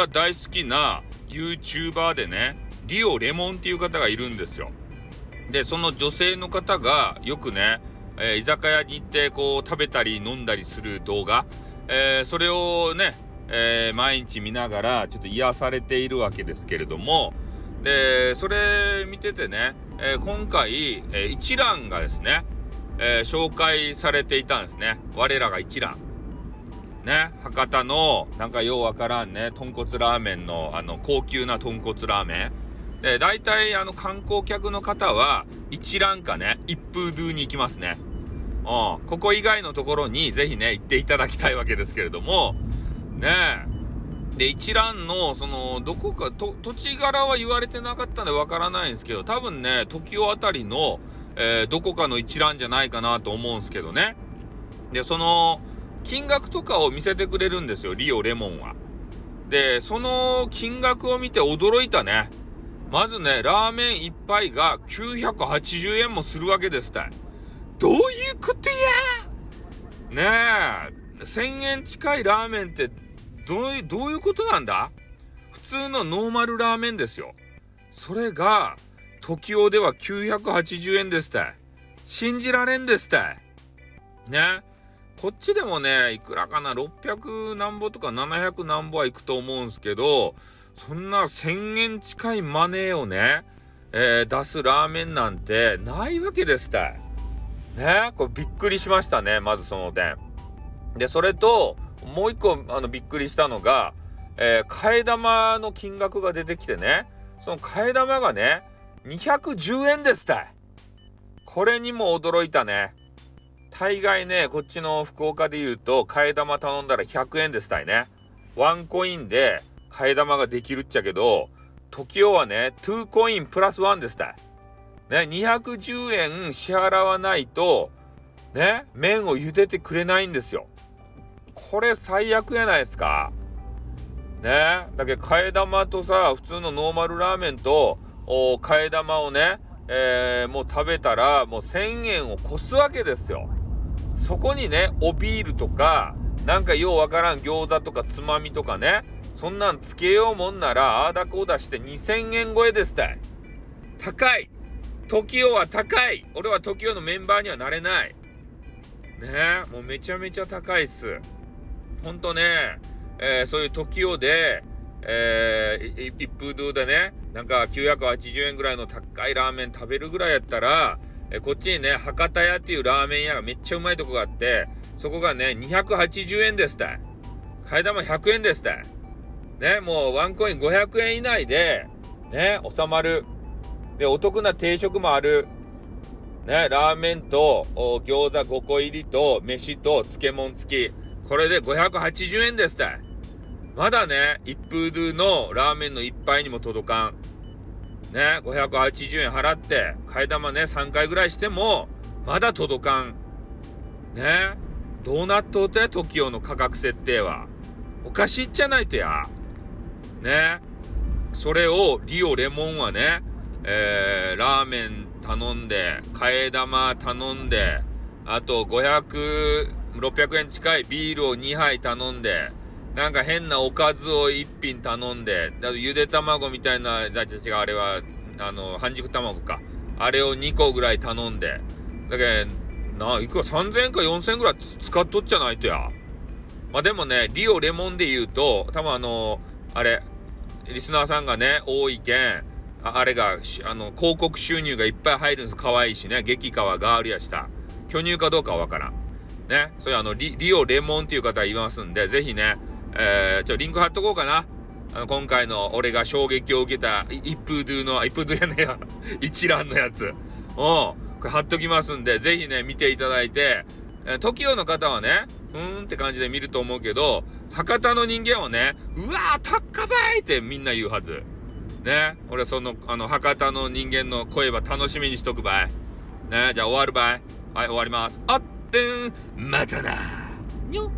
が大好きな YouTuber でね、リオレモンっていう方がいるんですよ。で、その女性の方がよくね、えー、居酒屋に行ってこう食べたり飲んだりする動画、えー、それをね、えー、毎日見ながらちょっと癒されているわけですけれども、で、それ見ててね、え今回、え一蘭がですね、え紹介されていたんですね。我らが一蘭。ね、博多のなんかようわからんね、豚骨ラーメンのあの高級な豚骨ラーメン。で、大体あの観光客の方は一蘭かね、一風堂に行きますね。うん、ここ以外のところにぜひね、行っていただきたいわけですけれども、ねで、一蘭の、その、どこか、土地柄は言われてなかったんでわからないんですけど、多分ね、時代あたりの、えー、どこかの一覧じゃないかなと思うんですけどね。で、その、金額とかを見せてくれるんですよ、リオレモンは。で、その金額を見て驚いたね。まずね、ラーメン1杯が980円もするわけですたい。どういうことや？ねえ、1000円近いラーメンってどういう、どういうことなんだ？普通のノーマルラーメンですよ。それが、時雄では980円ですたい。信じられんですたい。ね。こっちでもね、いくらかな、600何ぼとか700何ぼはいくと思うんすけど、そんな1000円近いマネーをね、えー、出すラーメンなんてないわけですたい。ね？これびっくりしましたね、まずその点。で、それと、もう一個、あの、びっくりしたのが、えー、替え玉の金額が出てきてね、その替え玉がね、210円ですたい。これにも驚いたね。大概ね、こっちの福岡で言うと、替え玉頼んだら100円ですたいね。ワンコインで替え玉ができるっちゃけど、時代はね、2コインプラス1ですたい。ね、210円支払わないと、ね、麺を茹でてくれないんですよ。これ最悪やないですか。ね。だけど替え玉とさ、普通のノーマルラーメンと、替え玉をね、えー、もう食べたら、もう1000円を超すわけですよ。そこにね、おビールとか、なんかようわからん餃子とかつまみとかね、そんなんつけようもんなら、あーだこうだして2000円超えですたい。高い !TOKIO は高い俺は TOKIO のメンバーにはなれない。ねえ、もうめちゃめちゃ高いっす。ほんとね、えー、そういう TOKIO で、えー、一風堂でね、なんか980円ぐらいの高いラーメン食べるぐらいやったら、え、こっちにね、博多屋っていうラーメン屋がめっちゃうまいとこがあって、そこがね、280円ですたい。替え玉100円ですたい。ね、もうワンコイン500円以内で、ね、収まる。で、お得な定食もある。ね、ラーメンと餃子5個入りと飯と漬物付き。これで580円ですたい。まだね、一風堂のラーメンの一杯にも届かん。ね、580円払って、替え玉ね、3回ぐらいしても、まだ届かん。ね、どうなっとうて、TOKIO の価格設定は。おかしいっちゃないとや。ね。それを、リオレモンはね、えー、ラーメン頼んで、替え玉頼んで、あと500、600円近いビールを2杯頼んで、なんか変なおかずを1品頼んで、ゆで卵みたいな、だ違う、あれは、あの、半熟卵か。あれを2個ぐらい頼んで。だけど、な、いくら3000円か4000円ぐらい使っとっちゃないとや。まあでもね、リオレモンで言うと、多分あの、あれ、リスナーさんがね、多いけん、ああれが、あの、広告収入がいっぱい入るんです。可愛いしね。激川ガールやした。巨乳かどうかはわからん。ね。それあのリ、リオレモンっていう方いますんで、ぜひね、えー、ちょ、リンク貼っとこうかな。あの、今回の俺が衝撃を受けた、一風堂の、一風堂やねや、一覧のやつ。うん。これ貼っときますんで、ぜひね、見ていただいて、えー、TOKIO の方はね、うーんって感じで見ると思うけど、博多の人間はね、うわー、高ばいってみんな言うはず。ね。俺その、あの、博多の人間の声は楽しみにしとくばい。ね。じゃあ終わるばい。はい、終わります。あってん、またな。にょ